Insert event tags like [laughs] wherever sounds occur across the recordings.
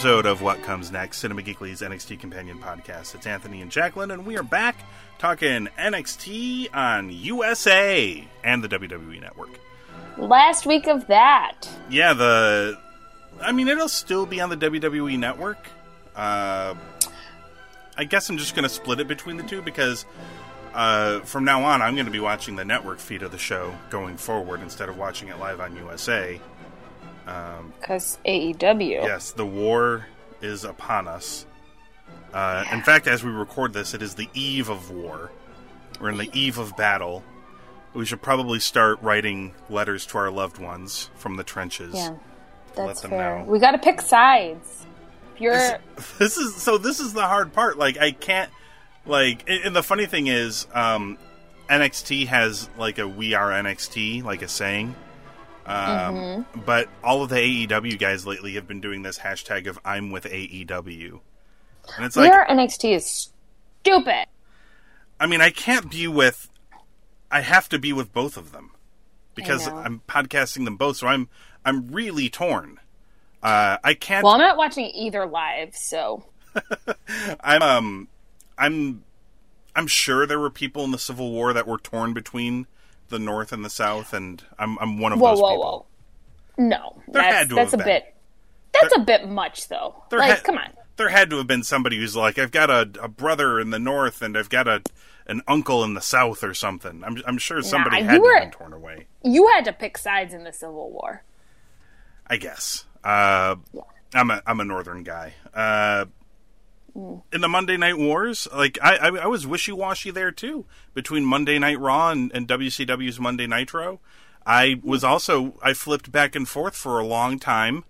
Episode of What Comes Next, Cinema Geekly's NXT Companion Podcast. It's Anthony and Jacqueline, and we are back talking NXT on USA and the WWE Network. Last week of that. Yeah, the. I mean, it'll still be on the WWE Network. Uh, I guess I'm just going to split it between the two because uh, from now on, I'm going to be watching the network feed of the show going forward instead of watching it live on USA. Because AEW. Yes, the war is upon us. Uh, In fact, as we record this, it is the eve of war. We're in the eve of battle. We should probably start writing letters to our loved ones from the trenches. Yeah, that's them fair. know. We got to pick sides. If you're. This is so. This is the hard part. Like, I can't. Like, and and the funny thing is, um, NXT has like a "We Are NXT" like a saying. Um, Mm-hmm. But all of the AEW guys lately have been doing this hashtag of "I'm with AEW," and it's like Are NXT is stupid. I mean, I can't be with. I have to be with both of them because. I'm podcasting them both. So I'm I'm really torn. Uh, I can't. Well, I'm not watching either live, so. [laughs] I'm um, I'm I'm sure there were people in the Civil War that were torn between the North and the South, and I'm I'm one of Whoa, those whoa, people. whoa. No. There that's had to that's a been. bit. That's a bit much, though. There like, had- come on. There had to have been somebody who's like, I've got a, a brother in the North, and I've got a an uncle in the South, or something. I'm I'm sure somebody you had to were- have been torn away. You had to pick sides in the Civil War. I guess. Uh, I'm a I'm a northern guy. Uh, in the Monday Night Wars, like I I, I was wishy washy there too between Monday Night Raw and, and WCW's Monday Nitro. I was also I flipped back and forth for a long time,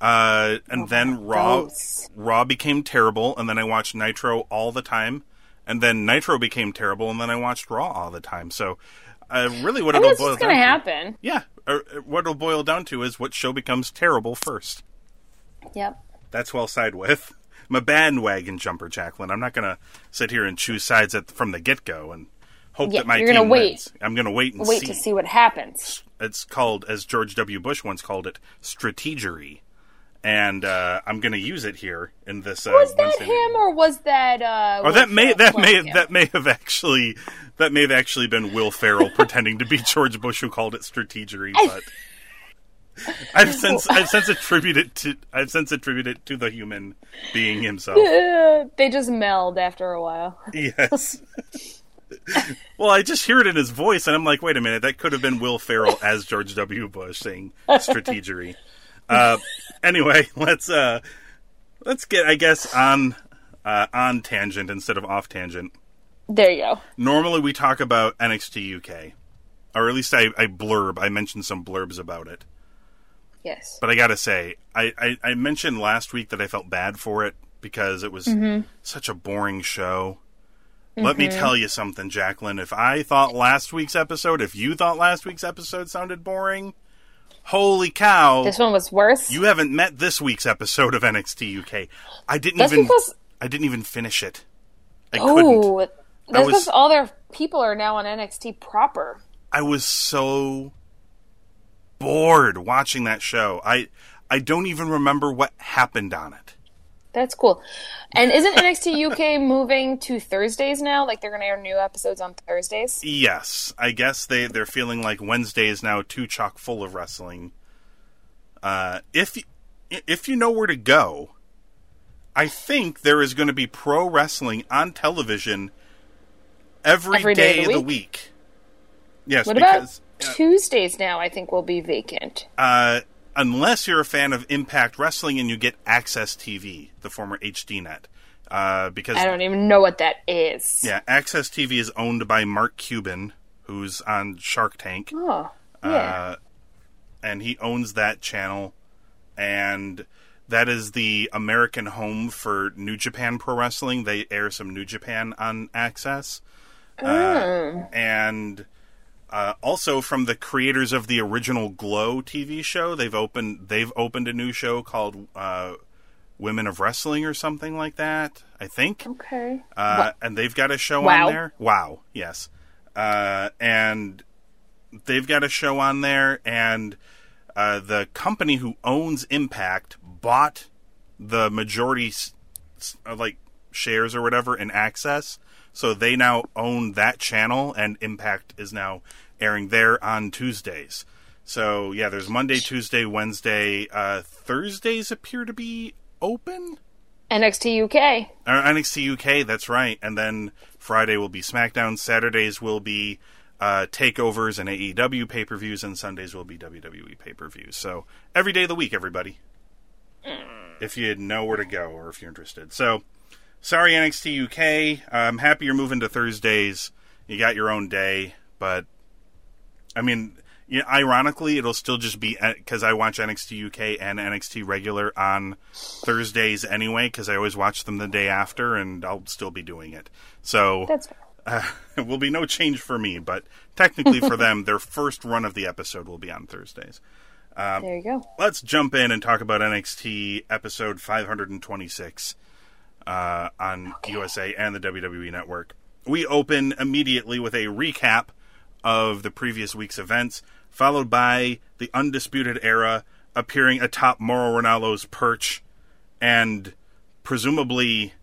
uh, and then Raw. Raw became terrible, and then I watched Nitro all the time, and then Nitro became terrible, and then I watched Raw all the time. So, uh, really, what I it'll boil to happen. yeah, uh, what it'll boil down to is what show becomes terrible first. Yep. That's well side with. I'm a bandwagon jumper, Jacqueline. I'm not going to sit here and choose sides at, from the get go and hope Yeah, that my you're team gonna wait. wins. I'm going to wait and Wait see. to see what happens. It's called, as George W. Bush once called it, strategery. And uh, I'm going to use it here in this. Uh, Was that Wednesday night. him or was that? Uh, Oh, that may that may playing have, him? that may have actually that may have actually been Will Ferrell pretending to be [laughs] George Bush who called it strategery, but I've since I've since attributed to I've since attributed to the human being himself. [laughs] They just meld after a while. Yes. well, I just hear it in his voice, and I'm like, wait a minute, that could have been Will Ferrell as George W. Bush saying strategery. Uh, anyway, let's uh, let's get, I guess, on uh, on tangent instead of off tangent. There you go. Normally, we talk about NXT UK, or at least I, I blurb. I mentioned some blurbs about it, Yes. but I gotta say, I, I, I mentioned last week that I felt bad for it because it was mm-hmm. such a boring show. Let me mm-hmm. tell you something, Jacqueline. If I thought last week's episode, if you thought last week's episode sounded boring, holy cow! This one was worse. you haven't met this week's episode of NXT UK. I didn't That's even. because I didn't even finish it. I couldn't. oh, that's was- because all their people are now on NXT proper. I was so bored watching that show. I I don't even remember what happened on it. That's cool. And isn't NXT UK moving to Thursdays now? Like they're going to air new episodes on Thursdays? Yes, I guess they they're feeling like Wednesday is now too chock full of wrestling. Uh, if if you know where to go, I think there is going to be pro wrestling on television every, Every day of the of the week? week. Yes, What because about Tuesdays now? I think will be vacant. uh, unless you're a fan of Impact Wrestling and you get AXS TV, the former HDNet, uh, because I don't even know what that is. yeah, AXS TV is owned by Mark Cuban, who's on Shark Tank. Oh, yeah. uh, and he owns that channel, and that is the American home for New Japan Pro Wrestling. They air some New Japan on AXS, uh, and uh, also from the creators of the original Glow TV show, they've opened they've opened a new show called uh, Women of Wrestling or something like that. I think. okay. Uh, and they've got a show Wow. on there. Wow, yes. Uh, and they've got a show on there, and uh, the company who owns Impact bought the majority, uh, like shares or whatever, in AXS. So they now own that channel, and Impact is now airing there on Tuesdays. So yeah, there's Monday, Tuesday, Wednesday, uh, Thursdays appear to be open. NXT UK. Or NXT UK, that's right. And then Friday will be SmackDown. Saturdays will be uh, takeovers and AEW pay per views, and Sundays will be WWE pay per views. So every day of the week, everybody. If you know where to go or if you're interested. So sorry, NXT UK. I'm happy you're moving to Thursdays. You got your own day, but I mean, yeah, ironically, it'll still just be because I watch NXT UK and NXT regular on Thursdays anyway, because I always watch them the day after, and I'll still be doing it. So That's uh, [laughs] it will be no change for me, but technically for [laughs] them, their first run of the episode will be on Thursdays. there you go. Let's jump in and talk about NXT episode 526 uh, on USA and the WWE Network. We open immediately with a recap of the previous week's events, followed by the Undisputed Era appearing atop Mauro Ranallo's perch, and presumably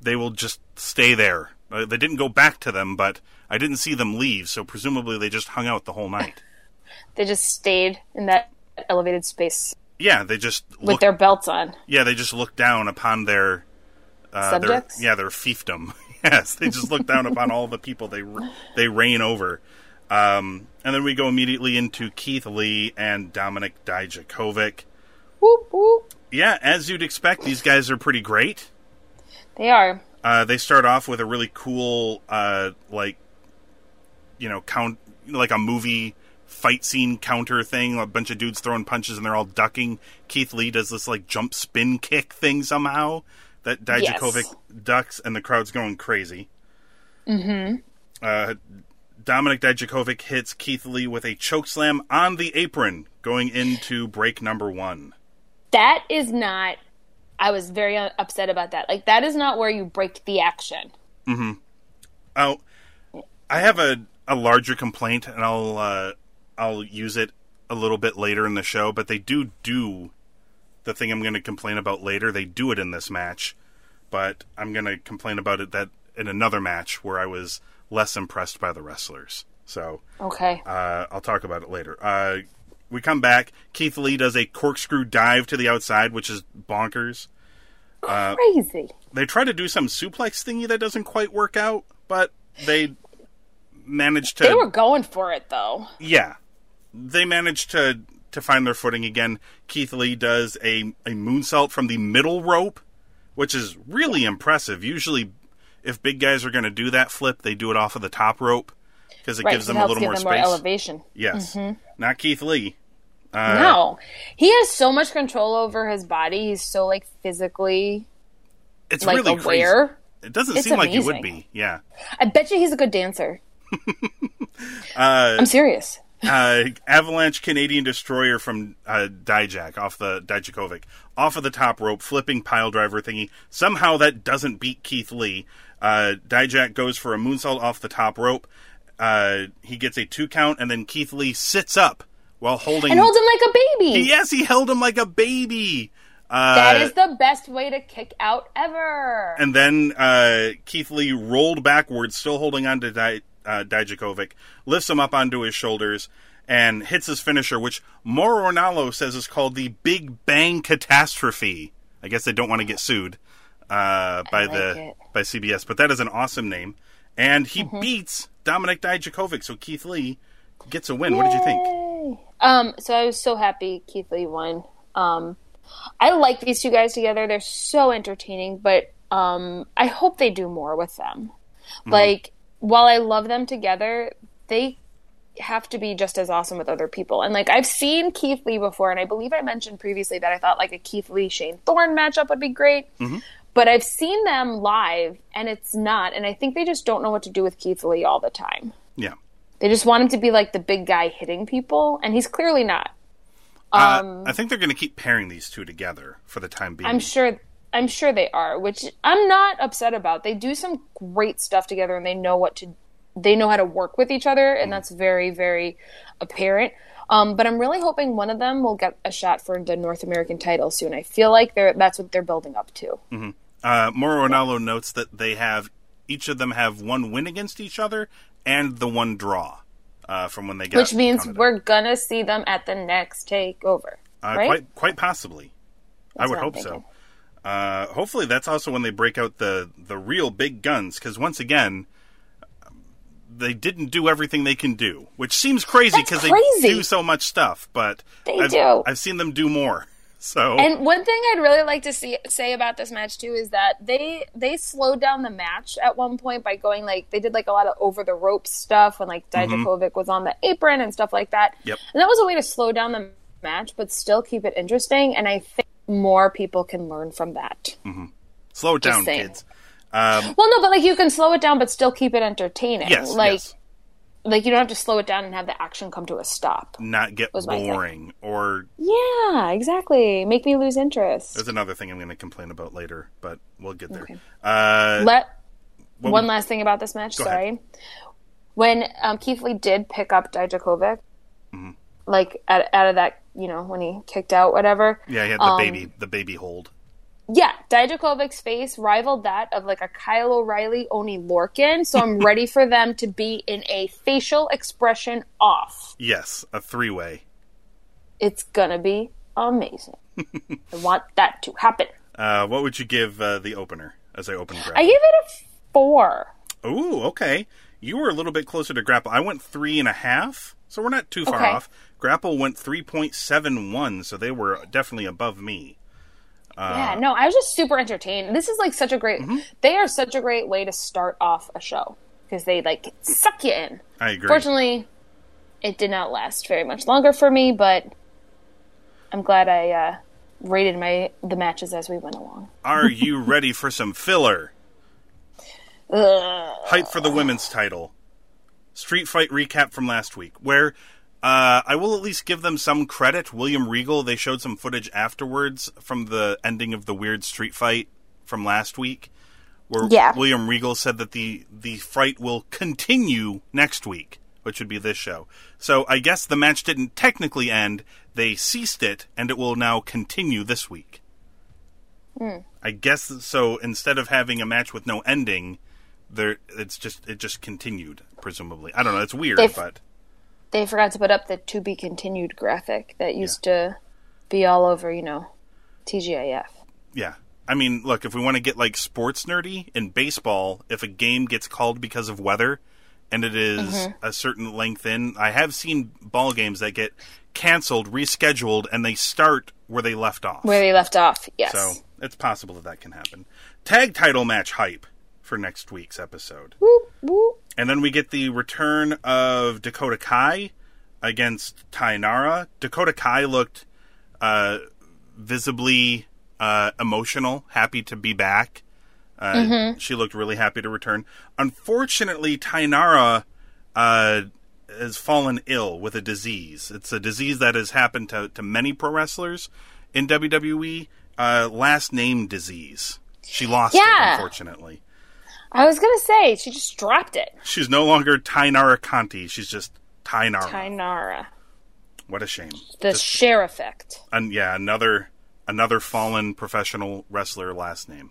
they will just stay there. Uh, they didn't go back to them, but I didn't see them leave, so presumably they just hung out the whole night. [laughs] They just stayed in that elevated space Yeah, they just with their belts on. Yeah, they just look down upon their uh, their Subjects? yeah their fiefdom. [laughs] yes, they just look down upon all the people they they reign over. Um, and then we go immediately into Keith Lee and Dominic Dijakovic. Whoop whoop. Yeah, as you'd expect, these guys are pretty great. They are. Uh, they start off with a really cool, uh, like, you know, count like a movie fight scene counter thing. A bunch of dudes throwing punches and they're all ducking. Keith Lee does this like jump spin kick thing somehow that Dijakovic Yes. ducks, and the crowd's going crazy. Mm-hmm. Uh, Dominic Dijakovic hits Keith Lee with a choke slam on the apron, going into break number one. That is not. I was very upset about that. Like that is not where you break the action. Oh, I have a, a larger complaint, and I'll uh, I'll use it a little bit later in the show. But they do do the thing I'm going to complain about later. They do it in this match, but I'm going to complain about it that in another match where I was less impressed by the wrestlers. So Okay. uh, I'll talk about it later. Uh, we come back. Keith Lee does a corkscrew dive to the outside, which is bonkers. Crazy. They try to do some suplex thingy that doesn't quite work out, but they managed to. They were going for it though. yeah, they managed to to find their footing again. Keith Lee does a a moonsault from the middle rope, which is really impressive. Usually, if big guys are going to do that flip, they do it off of the top rope because it Right. gives them a little give more them space. more elevation. yes, not Keith Lee. Uh, no, he has so much control over his body. He's so like physically It's like really crazy. aware. It doesn't It's seem like he would be. Yeah. I bet you he's a good dancer. [laughs] Uh, I'm serious. Uh, Avalanche Canadian Destroyer from uh, Dijak off the Dijakovic off of the top rope, flipping pile driver thingy. Somehow that doesn't beat Keith Lee. Uh, Dijak goes for a moonsault off the top rope. Uh, he gets a two count, and then Keith Lee sits up while holding. And holds him like a baby. yes, he held him like a baby. Uh, That is the best way to kick out ever. and then uh, Keith Lee rolled backwards, still holding on to Di- uh, Dijakovic, lifts him up onto his shoulders, and hits his finisher, which Mauro Ranallo says is called the Big Bang Catastrophe. I guess they don't want to get sued uh, by like the it. by CBS, but that is an awesome name. And he Mm-hmm. beats Dominic Dijakovic, so Keith Lee gets a win. What did you think? Um, so I was so happy Keith Lee won. Um, I like these two guys together. They're so entertaining, but um, I hope they do more with them. Like, while I love them together, they have to be just as awesome with other people. And like, I've seen Keith Lee before, and I believe I mentioned previously that I thought like a Keith Lee Shane Thorne matchup would be great. But I've seen them live, and it's not. And I think they just don't know what to do with Keith Lee all the time. Yeah. They just want him to be like the big guy hitting people, and he's clearly not. Uh, I think they're going to keep pairing these two together for the time being. Um, I'm sure. I'm sure they are, which I'm not upset about. They do some great stuff together, and they know what to. They know how to work with each other, and that's very, very apparent. Um, but I'm really hoping one of them will get a shot for the North American title soon. I feel like they're that's what they're building up to. Uh, Mauro Ranallo notes that they have each of them have one win against each other and the one draw uh, from when they get. Which means we're gonna see them at the next takeover, Uh, right? Quite, quite possibly. I That's would I'm hope so. Uh, hopefully, that's also when they break out the the real big guns. Because once again, they didn't do everything they can do, which seems crazy because they do so much stuff. But They I've, do. I've seen them do more. [laughs] So And one thing I'd really like to see say about this match too is that they they slowed down the match at one point by going like they did like a lot of over the rope stuff when like Dijakovic was on the apron and stuff like that. Mm-hmm. Yep. And that was a way to slow down the match but still keep it interesting and I think more people can learn from that. slow it down, kids. Um, Well, no, but like you can slow it down but still keep it entertaining. yes, like yes. like you don't have to slow it down and have the action come to a stop. Not get was my thing. boring or Yeah, exactly. Make me lose interest. There's another thing I'm going to complain about later, but we'll get there. Okay. Uh, Let one would- last thing about this match. Go ahead. sorry, when um, Keith Lee did pick up Dijakovic, Mm-hmm. Like out, out of that, you know, when he kicked out, whatever. yeah, he had the um, baby, the baby hold. Yeah, Dijakovic's face rivaled that of like a Kyle O'Reilly, Oney Lorcan. So I'm [laughs] ready for them to be in a facial expression off. Yes, a three way. It's gonna be amazing. [laughs] I want that to happen. Uh, what would you give uh, the opener as I open grapple? I give it a four. Ooh, okay. You were a little bit closer to grapple. I went three and a half, so we're not too far Okay. off. Grapple went three point seven one, so they were definitely above me. yeah, no, I was just super entertained. This is like such a great. Mm-hmm. They are such a great way to start off a show because they like suck you in. I agree. Fortunately, it did not last very much longer for me, but I'm glad I uh, rated my the matches as we went along. Are you ready for some filler? Hype for the women's title. Street Fight recap from last week, where uh, I will at least give them some credit. William Regal, they showed some footage afterwards from the ending of the weird street fight from last week, where Yeah. William Regal said that the the fight will continue next week, which would be this show. So I guess the match didn't technically end; they ceased it, and it will now continue this week. I guess so. Instead of having a match with no ending, there it's just it just continued. Presumably, I don't know. It's weird, They've- but They forgot to put up the to be continued graphic that used to be all over, you know, TGIF. yeah. I mean, look, if we want to get like sports nerdy in baseball, if a game gets called because of weather and it is Mm-hmm. a certain length in, I have seen ball games that get canceled, rescheduled, and they start where they left off. Where they left off, yes. So it's possible that that can happen. Tag title match hype for next week's episode. Whoop, whoop. And then we get the return of Dakota Kai against Taynara. Dakota Kai looked uh, visibly uh, emotional, happy to be back. Uh, She looked really happy to return. Unfortunately, Taynara uh, has fallen ill with a disease. It's a disease that has happened to, to many pro wrestlers in WWE. Uh, last name disease. She lost it, unfortunately. I was gonna say she just dropped it. She's no longer Taynara Conti. She's just Taynara. Taynara, what a shame. the Just- share effect. and yeah, another another fallen professional wrestler last name.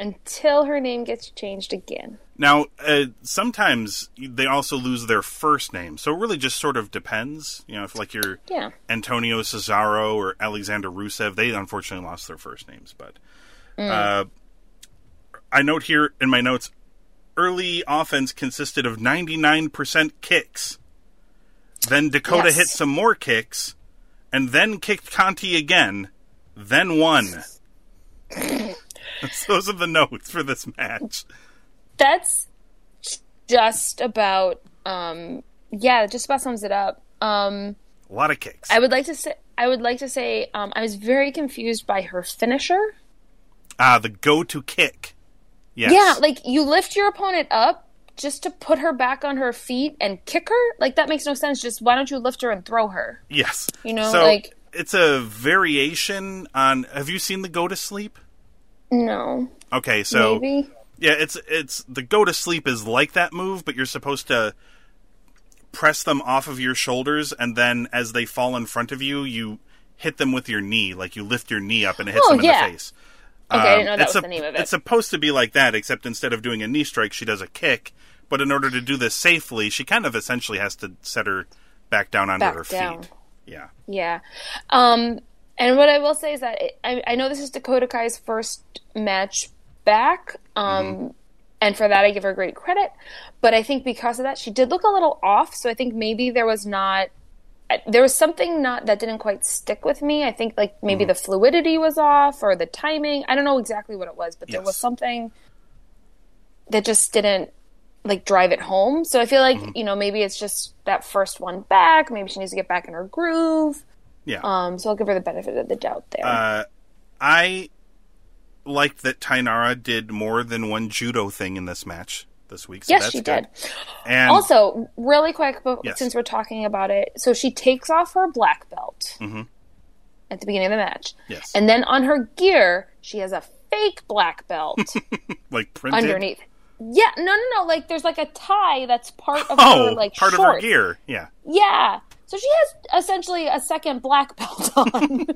until her name gets changed again. Now, uh, sometimes they also lose their first name, so it really just sort of depends. You know, if like you're Yeah. Antonio Cesaro or Alexander Rusev, they unfortunately lost their first names. But uh, I note here in my notes, early offense consisted of 99% kicks. Then Dakota Yes. hit some more kicks, and then kicked Conti again, then won. [laughs] Those are the notes for this match. That's just about um yeah, just about sums it up. Um A lot of kicks. I would like to say I would like to say um I was very confused by her finisher. Ah, the go-to kick. Yes. Yeah, like you lift your opponent up just to put her back on her feet and kick her? Like that makes no sense. Just why don't you lift her and throw her? yes. You know, so like- it's a variation on. Have you seen the go to sleep? No. Okay, so maybe. yeah, it's it's the go to sleep is like that move, but you're supposed to press them off of your shoulders, and then as they fall in front of you, you hit them with your knee, like you lift your knee up and it hits Oh, them in yeah. the face. Okay, I didn't know that it's was a- the name of it. It's supposed to be like that, except instead of doing a knee strike, she does a kick. But in order to do this safely, she kind of essentially has to set her back down onto Back her down. feet. Yeah. Yeah. Um, and what I will say is that it, I, I know this is Dakota Kai's first match back. Um, Mm-hmm. and for that I give her great credit. But I think because of that, she did look a little off. So I think maybe there was not, there was something not that didn't quite stick with me. I think like maybe Mm-hmm. the fluidity was off or the timing. I don't know exactly what it was, but there was something that just didn't like drive it home. So I feel like, Mm-hmm. you know, maybe it's just that first one back. Maybe she needs to get back in her groove. Yeah. Um, so I'll give her the benefit of the doubt there. Uh, I liked that Taynara did more than one judo thing in this match this week. So yes, that's she good. did. And Also, really quick, Yes. since we're talking about it, so she takes off her black belt at the beginning of the match, Mm-hmm. Yes. and then on her gear, she has a fake black belt [laughs] like printed. underneath. Yeah, no, no, no. Like there's like a tie that's part of Oh, her like part of her gear. Yeah. Yeah, so she has essentially a second black belt [laughs] on.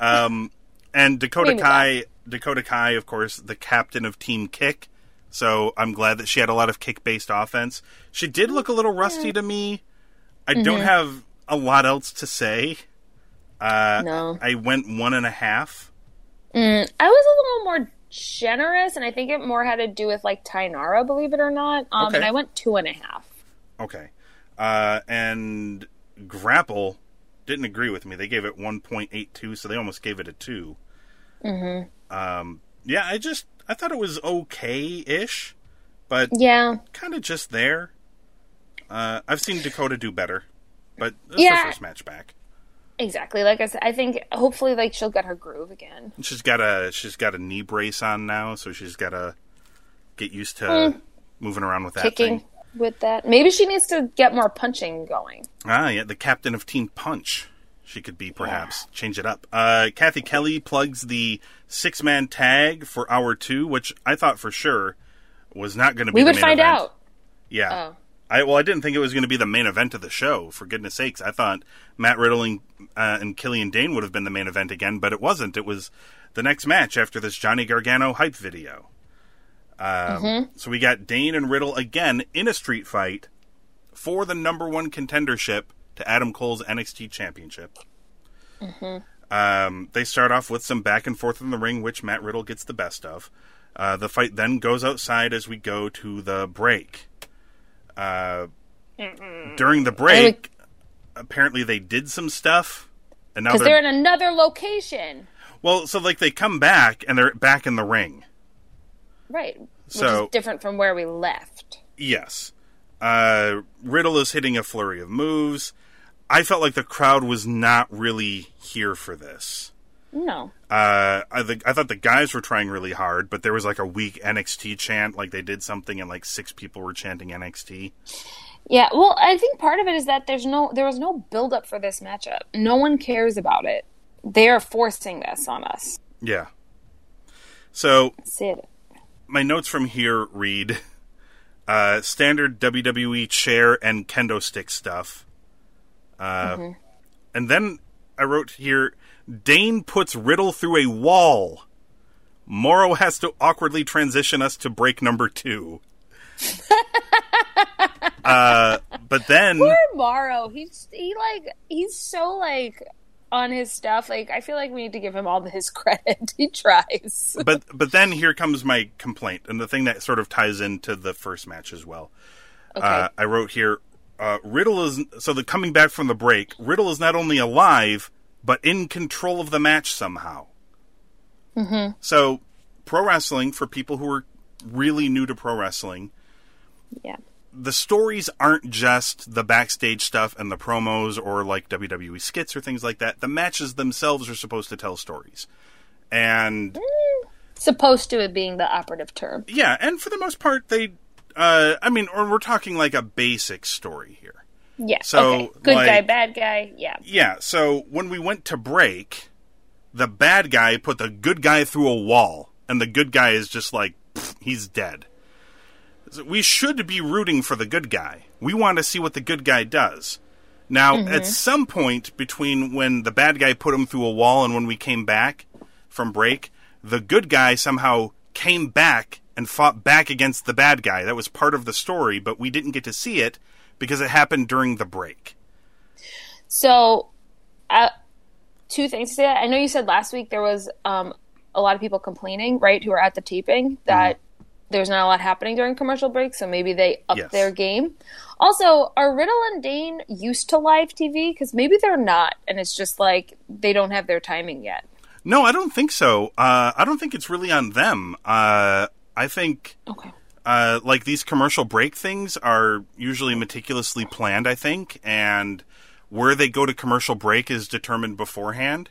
um, And Dakota Kai, Dakota Kai, of course, the captain of Team Kick. So I'm glad that she had a lot of kick-based offense. She did look a little rusty to me. I don't Mm-hmm. have a lot else to say. Uh, no, I went one and a half. I was a little more generous, and I think it more had to do with like Taynara, believe it or not. Um, Okay. and I went two and a half. Okay. Uh, and Grapple didn't agree with me. They gave it 1.82, so they almost gave it a 2. Mm-hmm. Um, yeah, I just, I thought it was okay-ish, but Yeah, kind of just there. Uh, I've seen Dakota do better, but Yeah. her first match back. exactly. Like I said, I think hopefully like she'll get her groove again. She's got a she's got a knee brace on now, so she's got to get used to moving around with that. Kicking thing. with that. Maybe she needs to get more punching going. Ah, yeah, the captain of Team Punch. She could be perhaps change it up. Uh, Cathy Kelley plugs the six man tag for hour two, which I thought for sure was not going to be. We would find event. out. Yeah. Oh. I well, I didn't think it was going to be the main event of the show. For goodness sakes, I thought Matt Riddle and, uh, and Killian Dain would have been the main event again, but it wasn't. It was the next match after this Johnny Gargano hype video. Um, So we got Dain and Riddle again in a street fight for the number one contendership to Adam Cole's NXT Championship. Um, they start off with some back and forth in the ring, which Matt Riddle gets the best of. Uh, the fight then goes outside as we go to the break. Uh, during the break, apparently they did some stuff, and now Because they're, they're in another location. well. So like they come back and they're back in the ring. Right. Which So- is different from where we left. Yes. Uh, Riddle is hitting a flurry of moves. I felt like the crowd was not really here for this. No. Uh, I, think I thought the guys were trying really hard, but there was like a weak NXT chant, like they did something and like six people were chanting NXT. Yeah, well, I think part of it is that there's no there was no build up for this matchup. No one cares about it. They are forcing this on us. Yeah. So my notes from here read [laughs] uh, standard WWE chair and kendo stick stuff. Uh, And then I wrote here Dain puts Riddle through a wall Mauro has to awkwardly transition us to break number two. [laughs] uh, but then Poor Mauro. He's he like he's so like on his stuff. Like I feel like we need to give him all his [laughs] credit. he tries. but but then here comes my complaint, and the thing that sort of ties into the first match as well. Okay. Uh, I wrote here: uh, Riddle is so the coming back from the break. Riddle is not only alive but in control of the match somehow. Mm-hmm. So, pro wrestling for people who are really new to pro wrestling, yeah. The stories aren't just the backstage stuff and the promos or like WWE skits or things like that. The matches themselves are supposed to tell stories. And Supposed to it being the operative term. yeah, and for the most part they uh I mean or we're talking like a basic story here. Yeah. So, okay. Good like- guy, bad guy. Yeah. Yeah, so when we went to break, the bad guy put the good guy through a wall and the good guy is just like "Pfft, he's dead. We should be rooting for the good guy. We want to see what the good guy does. Now, at some point between when the bad guy put him through a wall and when we came back from break, the good guy somehow came back and fought back against the bad guy. That was part of the story, but we didn't get to see it because it happened during the break. So, uh, two things to say. I know you said last week there was um, a lot of people complaining, right, who were at the taping that there's not a lot happening during commercial breaks, so maybe they up Yes. their game. Also, are Riddle and Dain used to live TV? Because maybe they're not, and it's just like they don't have their timing yet. No, I don't think so. Uh, I don't think it's really on them. Uh, I think Okay. uh, like these commercial break things are usually meticulously planned. I think, and where they go to commercial break is determined beforehand.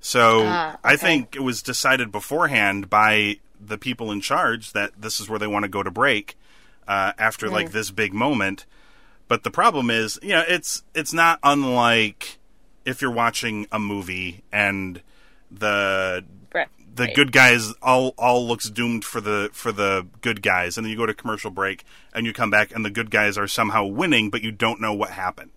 So Ah, I think it was decided beforehand by the people in charge that this is where they want to go to break uh, after like this big moment. But the problem is, you know, it's it's not unlike if you're watching a movie and the Right. the Right. good guys all all looks doomed for the for the good guys, and then you go to commercial break and you come back and the good guys are somehow winning, but you don't know what happened.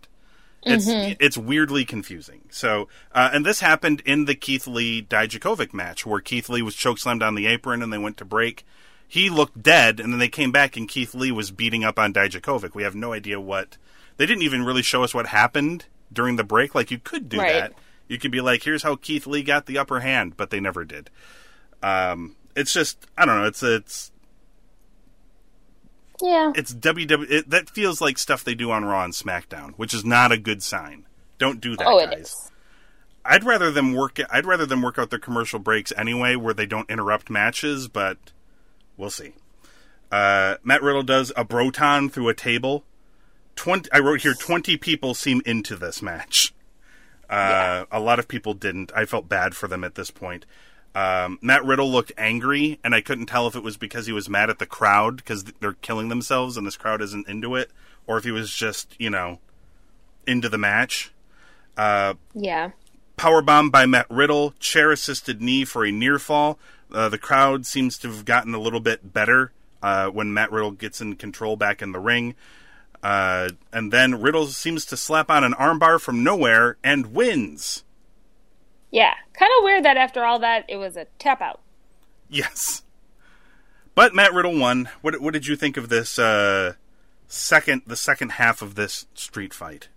It's it's weirdly confusing. So, uh, and this happened in the Keith Lee Dijakovic match, where Keith Lee was chokeslammed on the apron and they went to break. He looked dead, and then they came back and Keith Lee was beating up on Dijakovic. We have no idea what. They didn't even really show us what happened during the break. Like you could do Right. that. You could be like, "Here's how Keith Lee got the upper hand," but they never did. Um, it's just I don't know. It's it's Yeah. it's WW. It, that feels like stuff they do on Raw and SmackDown, which is not a good sign. Don't do that, Oh, guys. it is. I'd rather them work. I'd rather them work out their commercial breaks anyway, where they don't interrupt matches. But we'll see. Uh, Matt Riddle does a broton through a table. Twenty. I wrote here. Twenty people seem into this match. Uh, A lot of people didn't. I felt bad for them at this point. Um, Matt Riddle looked angry, and I couldn't tell if it was because he was mad at the crowd because they're killing themselves and this crowd isn't into it, or if he was just you know into the match. Yeah. Powerbomb by Matt Riddle, chair assisted knee for a near fall. Uh, the crowd seems to have gotten a little bit better uh, when Matt Riddle gets in control back in the ring. Uh, and then Riddle seems to slap on an armbar from nowhere and wins. Yeah. Kind of weird that after all that, it was a tap out. Yes. But Matt Riddle won. What, what did you think of this uh, second, the second half of this street fight?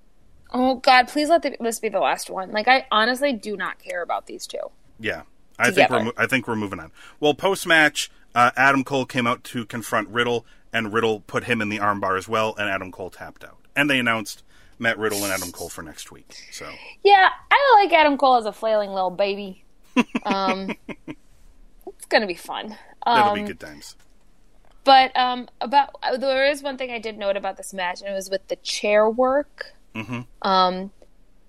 Oh God! Please let the, this be the last one. Like I honestly do not care about these two. Yeah, I think we're I think we're moving on. Well, post match, uh, Adam Cole came out to confront Riddle, and Riddle put him in the armbar as well, and Adam Cole tapped out. And they announced Matt Riddle and Adam Cole for next week. So Yeah, I like Adam Cole as a flailing little baby. [laughs] Um, it's gonna be fun. that'll Um, be good times. But um, about there is one thing I did note about this match, and it was with the chair work. Mm-hmm. Um,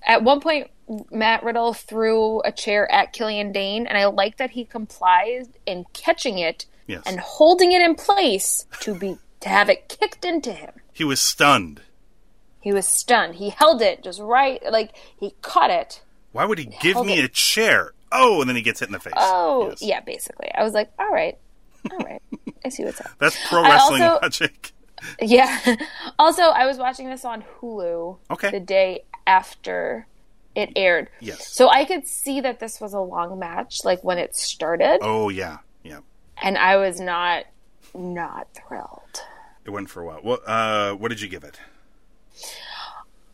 at one point, Matt Riddle threw a chair at Killian Dain, and I like that he complied in catching it Yes, and holding it in place to be to have it kicked into him. he was stunned. He was stunned. He held it just right, like he caught it. Why would he give me it. a chair? Oh, and then he gets hit in the face. Oh, Yes. yeah, basically. I was like, all right, all right, I see what's up. [laughs] That's pro wrestling also- logic. [laughs] Yeah. also, I was watching this on Hulu Okay. the day after it aired. Yes. So I could see that this was a long match, like when it started. Oh yeah, Yeah. and I was not not thrilled. It went for what? What? Uh, what did you give it?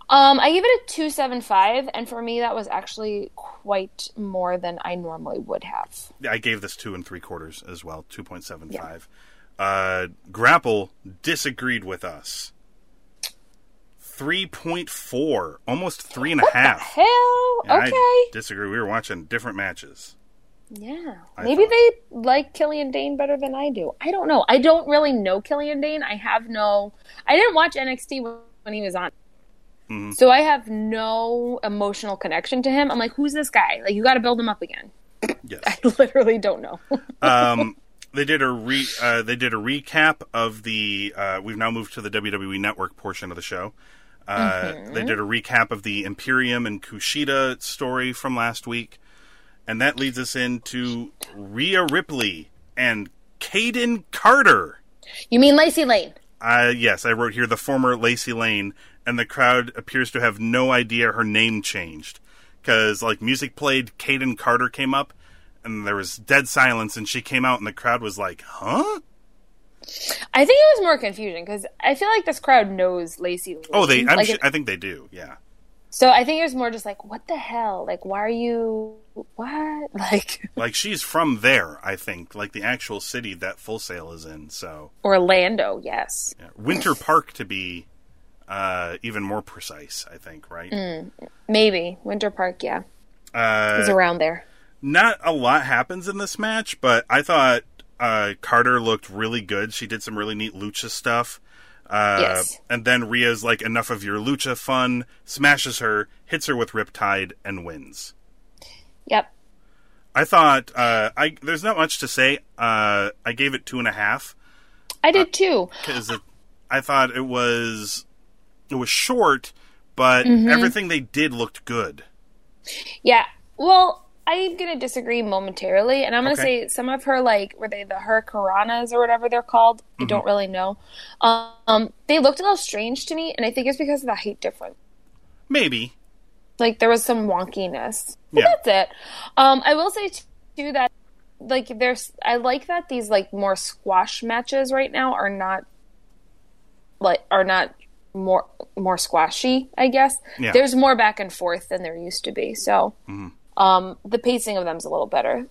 Um, I gave it a two seven five, and for me that was actually quite more than I normally would have. I gave this two and three quarters as well, two point seven five. Uh, Grapple disagreed with us. Three point four, almost three and a half. Hell, And okay, I disagree. We were watching different matches. yeah. I Maybe thought- they like Killian Dain better than I do. I don't know. I don't really know Killian Dain. I have no. I didn't watch NXT when- he was on. Mm-hmm. So I have no emotional connection to him. I'm like, who's this guy? Like, you got to build him up again. Yes. [laughs] I literally don't know. [laughs] um, they did a re uh, they did a recap of the. Uh, we've now moved to the WWE Network portion of the show. Uh, They did a recap of the Imperium and Kushida story from last week, and that leads us into Rhea Ripley and Kayden Carter. you mean Lacey Lane? Uh, yes, I wrote here the former Lacey Lane, and the crowd appears to have no idea her name changed. Because, like, music played, Kayden Carter came up, and there was dead silence, and she came out, and the crowd was like, huh? I think it was more confusion because I feel like this crowd knows Lacey. Lane. Oh, they, I'm like, su- I think they do, yeah. So I think it was more just like, what the hell? Like, why are you? What? [laughs] Like Like, she's from there, I think, like the actual city that Full Sail is in, so. Orlando? Yes. yeah. Winter Park to be uh, even more precise, I think, right? Mm. Maybe Winter Park. Yeah, Uh, it's around there. not a lot happens in this match, but I thought uh, Carter looked really good. She did some really neat lucha stuff. Uh, Yes. And then Rhea's like, enough of your lucha fun, smashes her, hits her with Riptide, and wins. Yep. I thought, uh, I there's not much to say. Uh, I gave it two and a half I did too. because I thought it was it was short, but Mm-hmm. everything they did looked good. Yeah. Well, I'm gonna disagree momentarily, and I'm gonna Okay. say some of her like were they the her Hurricanranas or whatever they're called. Mm-hmm. I don't really know. Um, they looked a little strange to me, and I think it's because of the height difference. Maybe. Like there was some wonkiness. But Yeah. that's it. Um, I will say too that like there's I like that these like more squash matches right now are not like are not more more squashy. I guess Yeah. there's more back and forth than there used to be. So um, the pacing of them's a little better.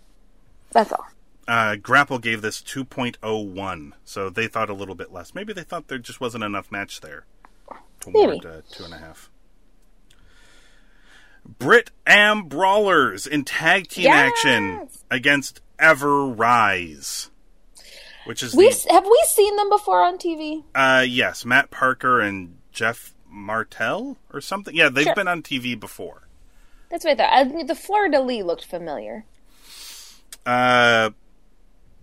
That's all. uh, Grapple gave this 2.01, so they thought a little bit less. Maybe they thought there just wasn't enough match there to warrant Maybe. uh, two and a half. Brit Am Brawlers in tag team Yes! action against Ever Rise, which is We the have we seen them before on TV? uh, yes Matt Parker and Jeff Martell or something. Yeah, they've Sure. been on TV before. That's what I thought. I, the Fleur de Lis looked familiar. Uh,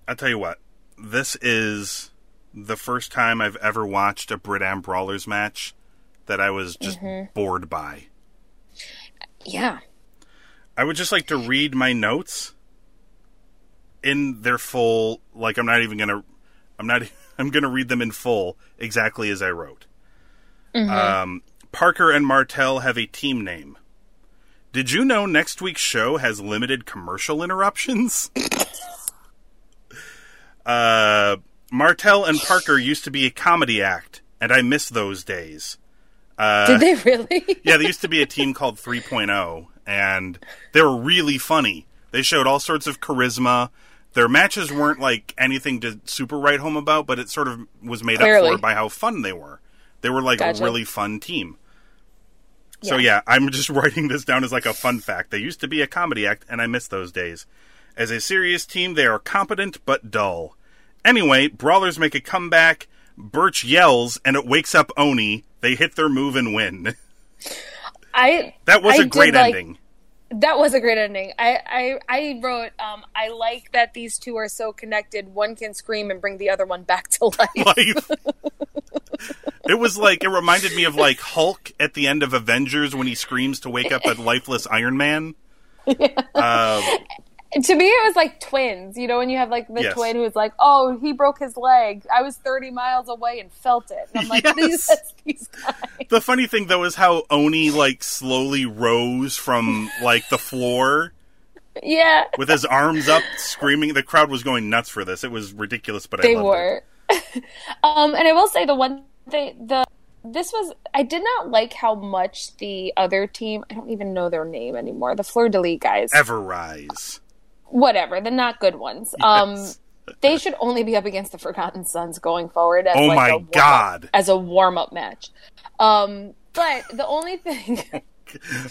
I'll tell you what. This is the first time I've ever watched a Brit Am Brawlers match that I was just bored by. Yeah. I would just like to read my notes in their full. Like I'm not even gonna. I'm not. [laughs] I'm gonna read them in full exactly as I wrote. Um, Parker and Martel have a team name. Did you know next week's show has limited commercial interruptions? [laughs] uh, Martel and Parker used to be a comedy act, and I miss those days. Uh, Did they really? [laughs] Yeah, there used to be a team called 3.0, and they were really funny. They showed all sorts of charisma. Their matches weren't like anything to super write home about, but it sort of was made up for by how fun they were. They were like Gotcha. a really fun team. So Yeah. yeah, I'm just [laughs] writing this down as like a fun fact. They used to be a comedy act, and I miss those days. As a serious team, they are competent but dull. Anyway, brawlers make a comeback. Burch yells, and it wakes up Oney. They hit their move and win. I That was I a great like- ending. That was a great ending. I I, I wrote. Um, I like that these two are so connected. One can scream and bring the other one back to life. [laughs] life. it was like it reminded me of like Hulk at the end of Avengers when he screams to wake up a lifeless Iron Man. [laughs] Uh, to me, it was like twins. You know, when you have like the Yes. twin who's like, "Oh, he broke his leg. I was thirty miles away and felt it." And I'm like, [laughs] Yes. "These these guys." the funny thing though is how Oney like slowly rose from like the floor Yeah, with his arms up, screaming. The crowd was going nuts for this. It was ridiculous, but I they were. [laughs] um, and I will say the one thing the this was I did not like how much the other team I don't even know their name anymore the Fleur de Lis guys. Everrise. Whatever the not good ones um they should only be up against the Forgotten Sons going forward as Oh like my a God. as a warm up match um but the only thing [laughs]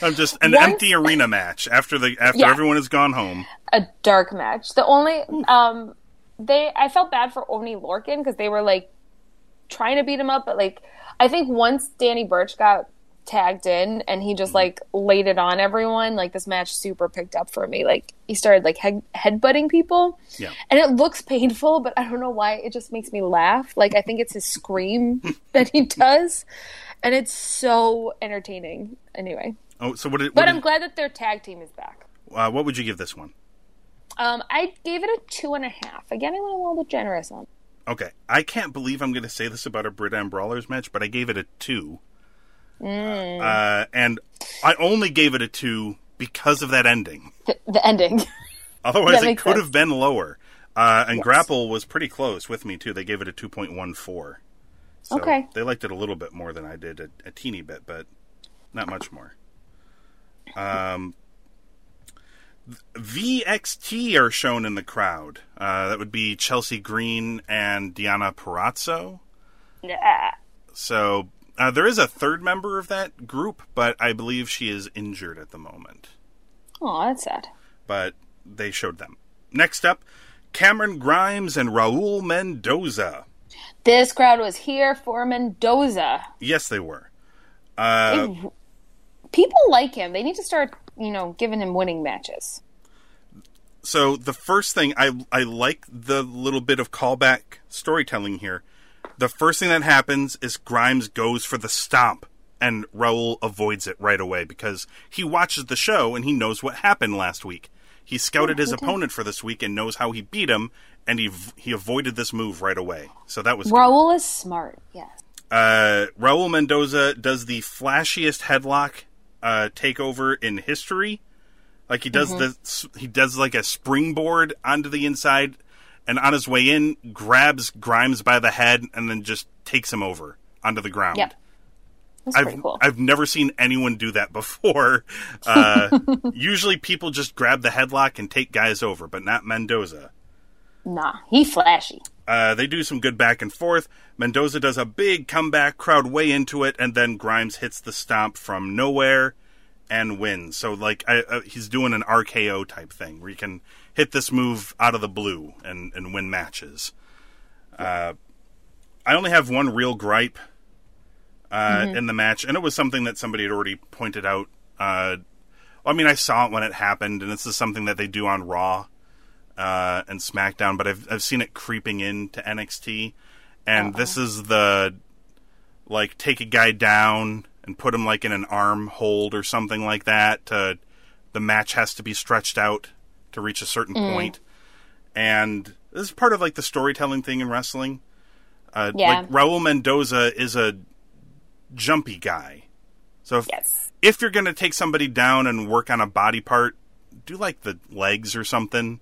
I'm just an Once- empty arena match after the after Yeah. everyone has gone home. a dark match. The only um they I felt bad for Oney Lorcan because they were like trying to beat him up, but like I think once Danny Burch got tagged in and he just like laid it on everyone, like this match super picked up for me. Like he started like head headbutting people. Yeah. And it looks painful, but I don't know why it just makes me laugh. Like I think it's his scream [laughs] that he does. And it's so entertaining. Anyway. Oh, so what did, what, But did- I'm glad that their tag team is back. uh, what would you give this one? Um, I gave it a two and a half. Again, I went a little bit generous on. Okay, I can't believe I'm going to say this about a Brit and Brawlers match, but I gave it a two. Mm. Uh, and I only gave it a two because of that ending. The, the ending. [laughs] Otherwise, it could sense. have been lower. Uh, and Grapple was pretty close with me too. They gave it a two point one four. So Okay. They liked it a little bit more than I did, a, a teeny bit, but not much more. Um, VXT are shown in the crowd. Uh, that would be Chelsea Green and Deonna Purrazzo. yeah. So uh, there is a third member of that group, but I believe she is injured at the moment. Oh, that's sad. But they showed them. Next up, Cameron Grimes and Raul Mendoza. This crowd was here for Mendoza. Yes, they were. Uh, People like him. They need to start, you know, giving him winning matches. so the first thing I I like the little bit of callback storytelling here. The first thing that happens is Grimes goes for the stomp and Raul avoids it right away because he watches the show and he knows what happened last week. He scouted his [laughs] opponent for this week and knows how he beat him and he he avoided this move right away. So that was good. Raul is smart. Yes. Uh, Raul Mendoza does the flashiest headlock uh, takeover in history. Like he does the he does like a springboard onto the inside, and on his way in, grabs Grimes by the head and then just takes him over onto the ground. Yep. That's I've pretty cool. I've never seen anyone do that before. Uh, [laughs] usually, people just grab the headlock and take guys over, but not Mendoza. nah, he flashy. Uh, they do some good back and forth. Mendoza does a big comeback, crowd way into it, and then Grimes hits the stomp from nowhere and wins. So, like, I, uh, he's doing an RKO type thing where you can hit this move out of the blue and, and win matches. Uh, I only have one real gripe uh, in the match, and it was something that somebody had already pointed out. Uh, I mean, I saw it when it happened, and this is something that they do on Raw uh, and SmackDown, but I've I've seen it creeping into NXT, and this is the like take a guy down and put him like in an arm hold or something like that. To, the match has to be stretched out to reach a certain point. and this is part of like the storytelling thing in wrestling. Uh, Yeah. Like Raul Mendoza is a jumpy guy, so if, Yes. if you're going to take somebody down and work on a body part, do like the legs or something.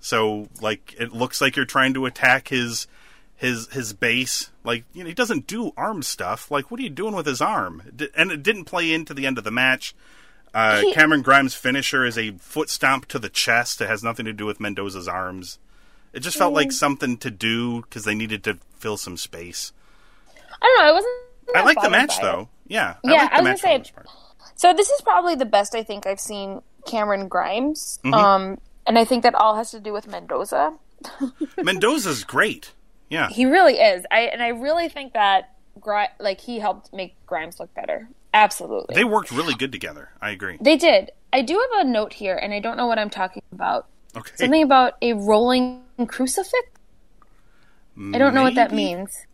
So like it looks like you're trying to attack his his his base. Like you know he doesn't do arm stuff. Like what are you doing with his arm? D- And it didn't play into the end of the match. Uh, Cameron Grimes' finisher is a foot stomp to the chest. It has nothing to do with Mendoza's arms. It just felt like something to do because they needed to fill some space. I don't know. I wasn't. I like the match by it. though. Yeah, Yeah, I was gonna say-. So this is probably the best I think I've seen Cameron Grimes. Mm-hmm. Um, and I think that all has to do with Mendoza. [laughs] Mendoza's great. Yeah, He really is. I and I really think that Gri- like he helped make Grimes look better. Absolutely. they worked really good together. I agree. They did. I do have a note here, and I don't know what I'm talking about. Okay, Something about a rolling crucifix. I don't know what that means.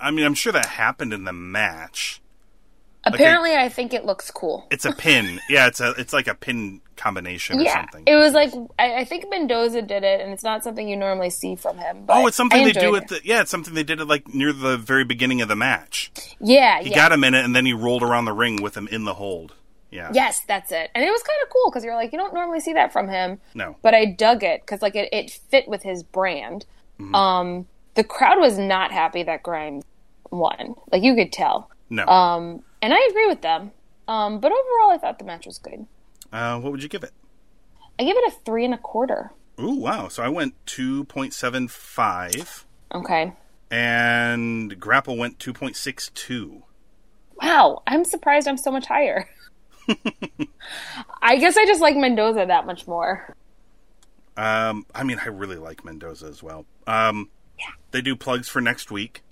I mean, I'm sure that happened in the match. Apparently, I think it looks cool. It's a pin. [laughs] yeah, it's a it's like a pin combination or Yeah, something. it was like I, I think Mendoza did it, and it's not something you normally see from him. But oh, it's something they do at the yeah, it's something they did at like near the very beginning of the match. Yeah, He yeah. got him in it, and then he rolled around the ring with him in the hold. Yeah. Yes, that's it. And it was kind of cool because you're like, you don't normally see that from him. No. But I dug it because like it, it fit with his brand. Mm-hmm. Um, the crowd was not happy that Grimes won. Like you could tell. No. Um, and I agree with them. Um, but overall, I thought the match was good. Uh, what would you give it? I give it a three and a quarter. Ooh, wow. So I went 2.75 Okay. and Grapple went 2.62. Wow, I'm surprised I'm so much higher. [laughs] I guess I just like Mendoza that much more. Um, I mean, I really like Mendoza as well. Um, They do plugs for next week.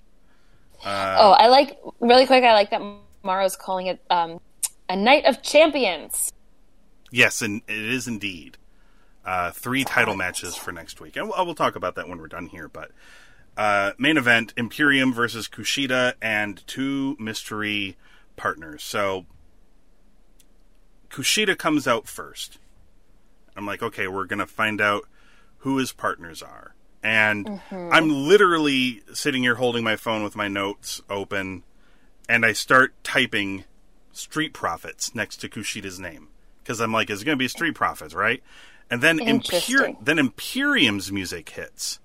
oh, I like really quick. I like that Mauro's calling it um, a night of champions. Yes, and it is indeed. Uh, three title matches for next week. And we'll, we'll talk about that when we're done here. But uh, main event Imperium versus Kushida and two mystery partners. So Kushida comes out first. I'm like, okay, we're going to find out who his partners are. And I'm literally sitting here holding my phone with my notes open, and I start typing Street Profits next to Kushida's name. Because I'm like, it's going to be Street Profits, right? And then, Imper- then Imperium's music hits.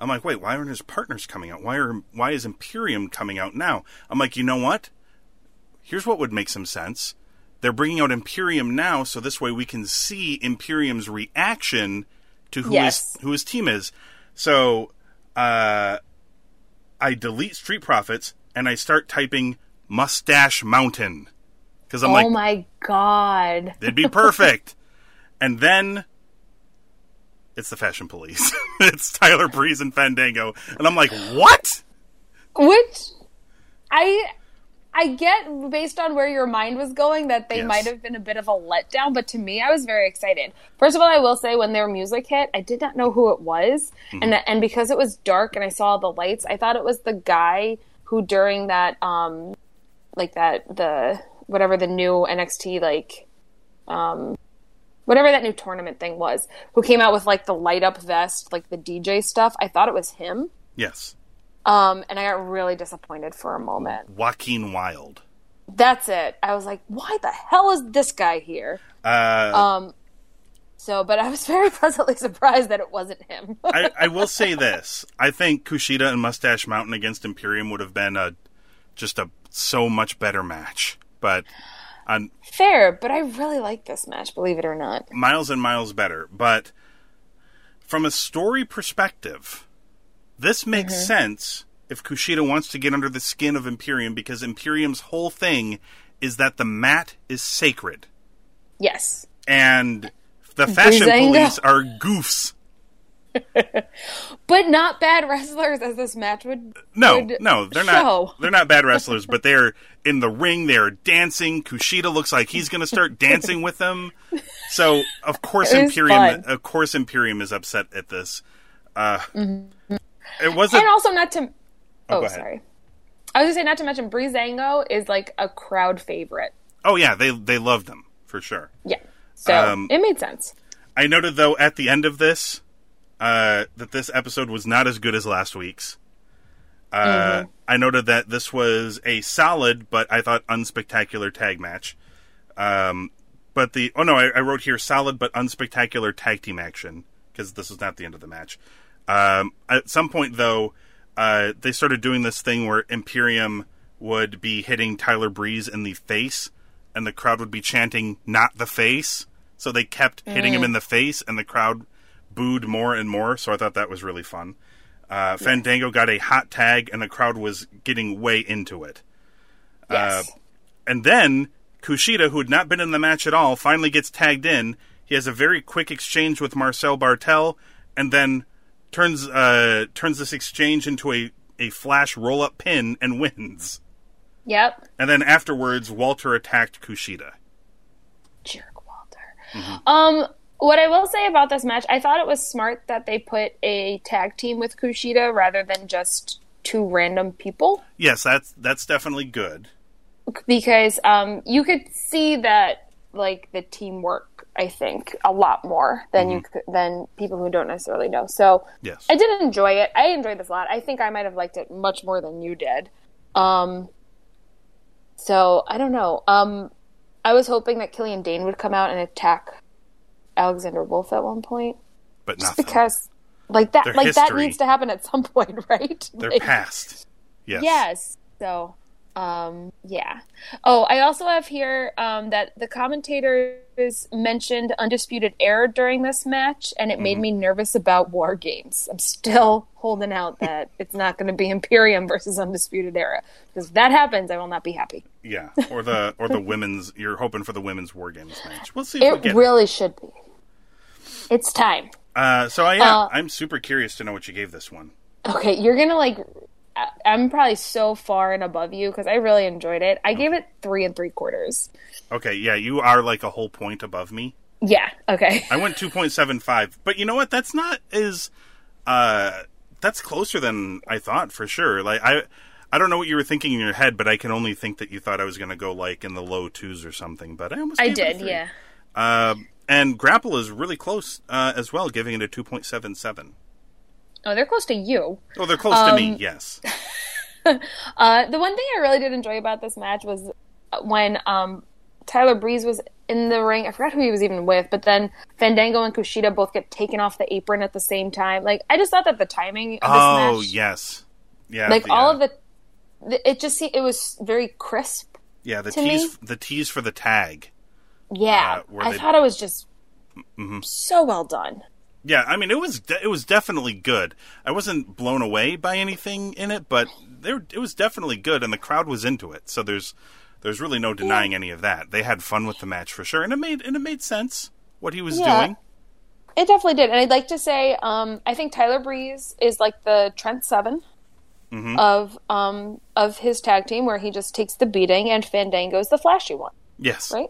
I'm like, wait, why aren't his partners coming out? Why are why is Imperium coming out now? I'm like, you know what? Here's what would make some sense. They're bringing out Imperium now, so this way we can see Imperium's reaction to who Yes. his who his team is. So, uh, I delete Street Profits and I start typing Mustache Mountain because I'm oh like, my god! [laughs] It'd be perfect. and then it's the Fashion Police. [laughs] it's Tyler Breeze and Fandango. And I'm like, what? Which I I get based on where your mind was going that they Yes. might have been a bit of a letdown, but to me, I was very excited. First of all, I will say when their music hit, I did not know who it was, and and because it was dark and I saw all the lights, I thought it was the guy who during that um like that the whatever the new NXT like um whatever that new tournament thing was, who came out with like the light up vest, like the DJ stuff. I thought it was him. Yes. Um, and I got really disappointed for a moment. Joaquin Wilde. That's it. I was like, why the hell is this guy here? Uh, Um, so, but I was [laughs] very pleasantly surprised that it wasn't him. [laughs] I, I will say this. I think Kushida and Mustache Mountain against Imperium would have been a just a so much better match. But on Fair, but I really like this match, believe it or not. miles and miles better. But from a story perspective, this makes Mm-hmm. sense if Kushida wants to get under the skin of Imperium because Imperium's whole thing is that the mat is sacred. Yes. And the fashion police are goofs. [laughs] But not bad wrestlers as this match would. No, would no, they're show. not. They're not bad wrestlers, but they're in the ring. They're dancing. Kushida looks like he's going to start [laughs] dancing with them. So of course Imperium, fun. of course Imperium is upset at this. Uh, It wasn't. And also, not to. Oh, ahead. sorry. I was going to say, not to mention, Breezango is like a crowd favorite. oh yeah, they they loved them for sure. Yeah. So, Um, it made sense. I noted though at the end of this uh, that this episode was not as good as last week's. Uh, I noted that this was a solid, but I thought unspectacular tag match. Um, but the oh no, I, I wrote here solid but unspectacular tag team action because this was not the end of the match. Um, at some point though, uh, they started doing this thing where Imperium would be hitting Tyler Breeze in the face, and the crowd would be chanting "not the face." So they kept hitting him in the face, and the crowd booed more and more. So I thought that was really fun. Uh, Fandango got a hot tag, and the crowd was getting way into it. Yes. And then Kushida, who had not been in the match at all, finally gets tagged in. He has a very quick exchange with Marcel Barthel, and then turns uh, turns this exchange into a, a flash roll up pin and wins. yep. And then afterwards, Walter attacked Kushida. Jerk Walter. Mm-hmm. Um, what I will say about this match, I thought it was smart that they put a tag team with Kushida rather than just two random people Yes, that's that's definitely good. because um, you could see that like the teamwork. I think a lot more than you could, than people who don't necessarily know. So Yes. I did enjoy it. I enjoyed this a lot. I think I might have liked it much more than you did. Um, so I don't know. Um, I was hoping that Killian Dain would come out and attack Alexander Wolf at one point, but just nothing. because like that, Their like that needs to happen at some [laughs] point, right? They're Like- past. Yes. Yes. So, um, yeah. Oh, I also have here um, that the commentators mentioned Undisputed Era during this match, and it Mm-hmm. made me nervous about War Games. I'm still [laughs] holding out that [laughs] it's not going to be Imperium versus Undisputed Era. Because if that happens, I will not be happy. Yeah. Or the or the women's. You're hoping for the women's war games match. We'll see. We It get really should be. It's time. Uh, so I, yeah, Uh, I'm super curious to know what you gave this one. Okay, you're gonna like. I'm probably so far and above you because I really enjoyed it. I gave it three and three quarters. Okay, yeah, you are like a whole point above me. Yeah. Okay. I went 2.75, but you know what? That's not as uh that's closer than I thought for sure. Like I I don't know what you were thinking in your head, but I can only think that you thought I was going to go like in the low 2s or something, but I almost I gave it a did. Yeah. Uh, and Grapple is really close uh, as well, giving it a 2.77. Oh, they're close to you. Oh, they're close to me, Um, yes. [laughs] Uh, the one thing I really did enjoy about this match was when um, Tyler Breeze was in the ring. I forgot who he was even with, but then Fandango and Kushida both get taken off the apron at the same time. Like, I just thought that the timing of this Oh, match, yes. Yeah. like the, all uh, of the, it just it was very crisp. Yeah, the tease me- the tease for the tag. Yeah, Uh, I they- thought it was just Mm-hmm. so well done. Yeah, I mean it was de- it was definitely good. I wasn't blown away by anything in it, but there it was definitely good, and the crowd was into it. So there's there's really no denying any of that. They had fun with the match for sure, and it made and it made sense what he was Yeah. doing. It definitely did, and I'd like to say, um, I think Tyler Breeze is like the Trent 7 Mm-hmm. of um, of his tag team, where he just takes the beating, and Fandango's the flashy one, Yes, right?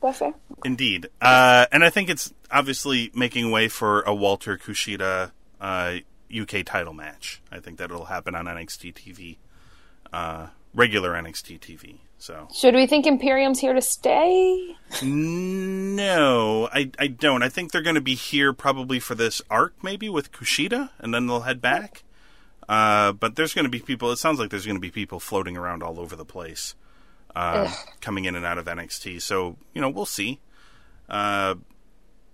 That's fair. indeed. Uh, and I think it's obviously making way for a Walter Kushida uh, UK title match. I think that it'll happen on NXT TV, uh, regular NXT TV. So Should we think Imperium's here to stay? No, I, I don't. I think they're going to be here probably for this arc, maybe with Kushida, and then they'll head back. Uh, but there's going to be people. It sounds like there's going to be people floating around all over the place, uh, coming in and out of NXT. So you know, we'll see. Uh,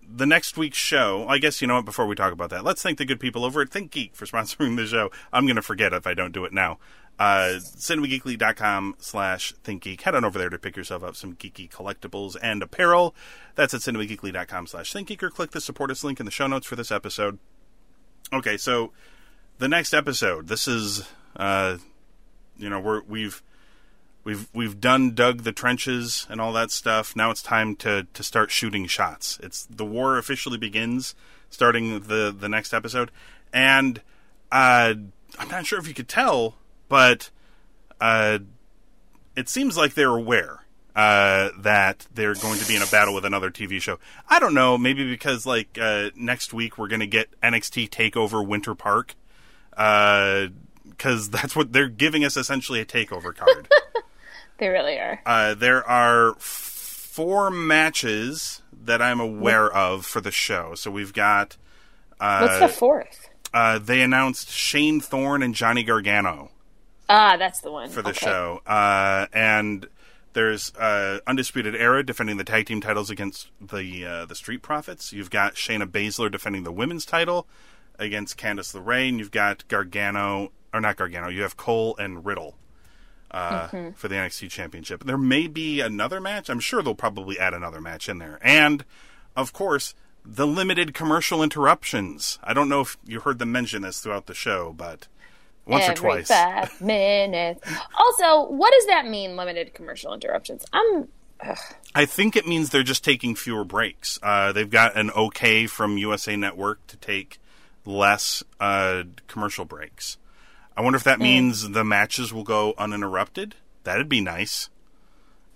the next week's show, I guess you know what. Before we talk about that, let's thank the good people over at Think Geek for sponsoring the show. I'm going to forget if I don't do it now. Uh, cinemageekly.com slash thinkgeek. Head on over there to pick yourself up some geeky collectibles and apparel. That's at cinemageekly.com slash thinkgeek or click the support us link in the show notes for this episode. Okay, so the next episode, this is, uh, you know, we're, we've, we've, we've done dug the trenches and all that stuff. Now it's time to, to start shooting shots. It's the war officially begins starting the, the next episode. And, uh, I'm not sure if you could tell, but uh, it seems like they're aware uh, that they're going to be in a battle with another TV show. I don't know, maybe because like uh, next week we're going to get NXT Takeover Winter Park, because that's what they're giving us essentially a takeover card. [laughs] They really are. uh, there are four matches that I'm aware of for the show. So we've got. Uh, What's the fourth? uh, they announced Shane Thorne and Johnny Gargano Ah, that's the one for the Okay. show. Uh, and there's uh, Undisputed Era defending the tag team titles against the uh, the Street Profits. You've got Shayna Baszler defending the women's title against Candice LeRae. And you've got Gargano, or not Gargano, you have Cole and Riddle. Uh, Mm-hmm. For the NXT Championship. There may be another match. I'm sure they'll probably add another match in there. And, of course, the limited commercial interruptions. I don't know if you heard them mention this throughout the show, but once Every or twice. five [laughs] minutes. Also, what does that mean? Limited commercial interruptions. I'm. I think it means they're just taking fewer breaks. Uh, they've got an okay from USA Network to take less uh, commercial breaks. I wonder if that means the matches will go uninterrupted. That'd be nice.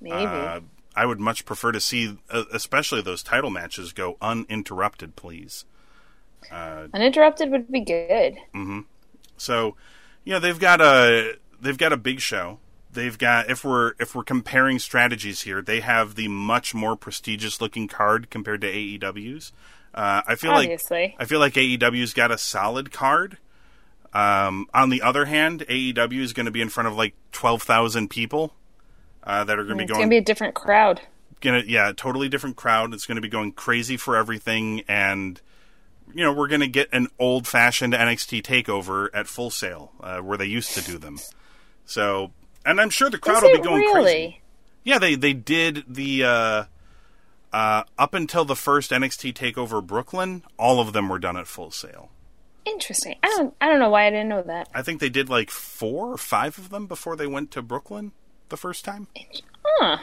Maybe. Uh, I would much prefer to see, uh, especially those title matches, go uninterrupted, please. Uninterrupted would be good. So, you know, they've got a they've got a big show. They've got if we're if we're comparing strategies here, they have the much more prestigious looking card compared to AEW's. Uh, I feel Obviously. like I feel like AEW's got a solid card. Um, on the other hand, AEW is going to be in front of like twelve thousand people uh, that are going to be going. It's going gonna be a different crowd. gonna yeah, totally different crowd. It's gonna be going crazy for everything, and you know we're gonna get an old fashioned NXT takeover at Full Sail uh, where they used to do them. So, and I'm sure the crowd will be going really? crazy. Yeah, they they did the uh, uh, up until the first NXT takeover Brooklyn. All of them were done at Full Sail. Interesting. I don't. I don't know why I didn't know that. I think they did like four or five of them before they went to Brooklyn the first time. Huh?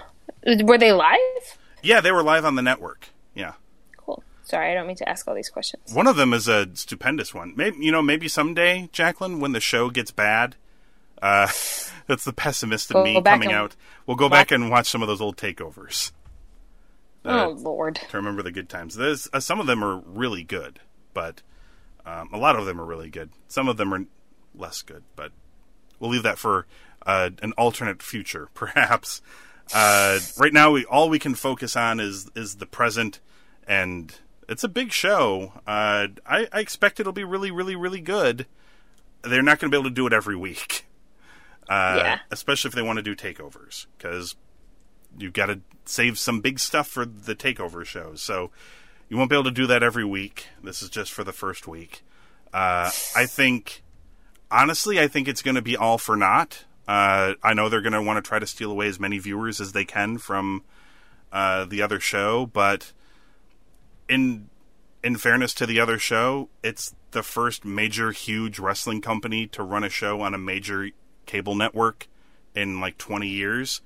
Were they live? Yeah, they were live on the network. Yeah. Cool. Sorry, I don't mean to ask all these questions. One of them is a stupendous one. Maybe you know, maybe someday, Jacqueline, when the show gets bad, uh, [laughs] that's the pessimist in Go me coming out. We'll go back and watch some of those old takeovers oh Lord. to remember the good times. There's uh, some of them are really good, but um, a lot of them are really good. Some of them are less good, but we'll leave that for uh, an alternate future, [laughs] perhaps. Uh, right now, we all we can focus on is is the present, and it's a big show. Uh, I, I expect it'll be really, really, really good. They're not going to be able to do it every week, [laughs] uh, Yeah. especially if they want to do takeovers, because you've got to save some big stuff for the takeover shows. So you won't be able to do that every week. This is just for the first week. Uh, I think, honestly, I think it's going to be all for naught. Uh, I know they're going to want to try to steal away as many viewers as they can from uh, the other show, but in in fairness to the other show, it's the first major, huge wrestling company to run a show on a major cable network in like 20 years.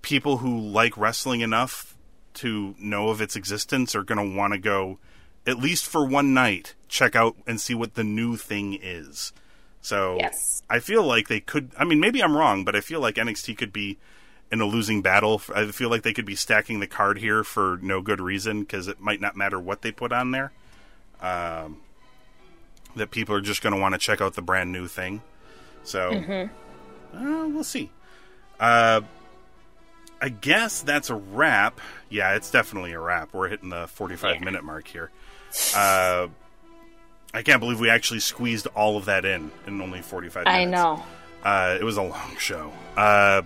People who like wrestling enough to know of its existence are going to want to go, at least for one night, check out and see what the new thing is. So Yes. I feel like they could. I mean, maybe I'm wrong, but I feel like NXT could be in a losing battle. I feel like they could be stacking the card here for no good reason because it might not matter what they put on there. Um, that people are just going to want to check out the brand new thing. So uh, we'll see. Uh, I guess that's a wrap. Yeah, it's definitely a wrap. We're hitting the 45 Yeah. minute mark here. Uh, I can't believe we actually squeezed all of that in in only 45 minutes. I know. Uh, it was a long show. Uh,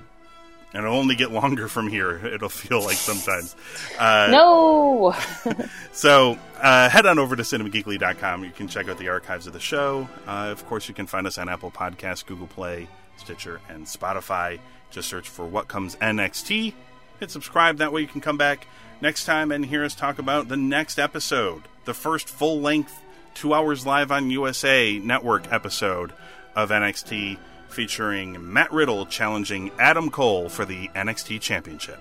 and it'll only get longer from here, it'll feel like sometimes. Uh, No. [laughs] so uh, head on over to cinemageekly.com. You can check out the archives of the show. Uh, of course, you can find us on Apple Podcasts, Google Play, Stitcher, and Spotify. Just search for What Comes NXT. Hit subscribe. That way you can come back next time and hear us talk about the next episode, the first full length, two hours live on USA Network episode of NXT featuring Matt Riddle challenging Adam Cole for the NXT Championship.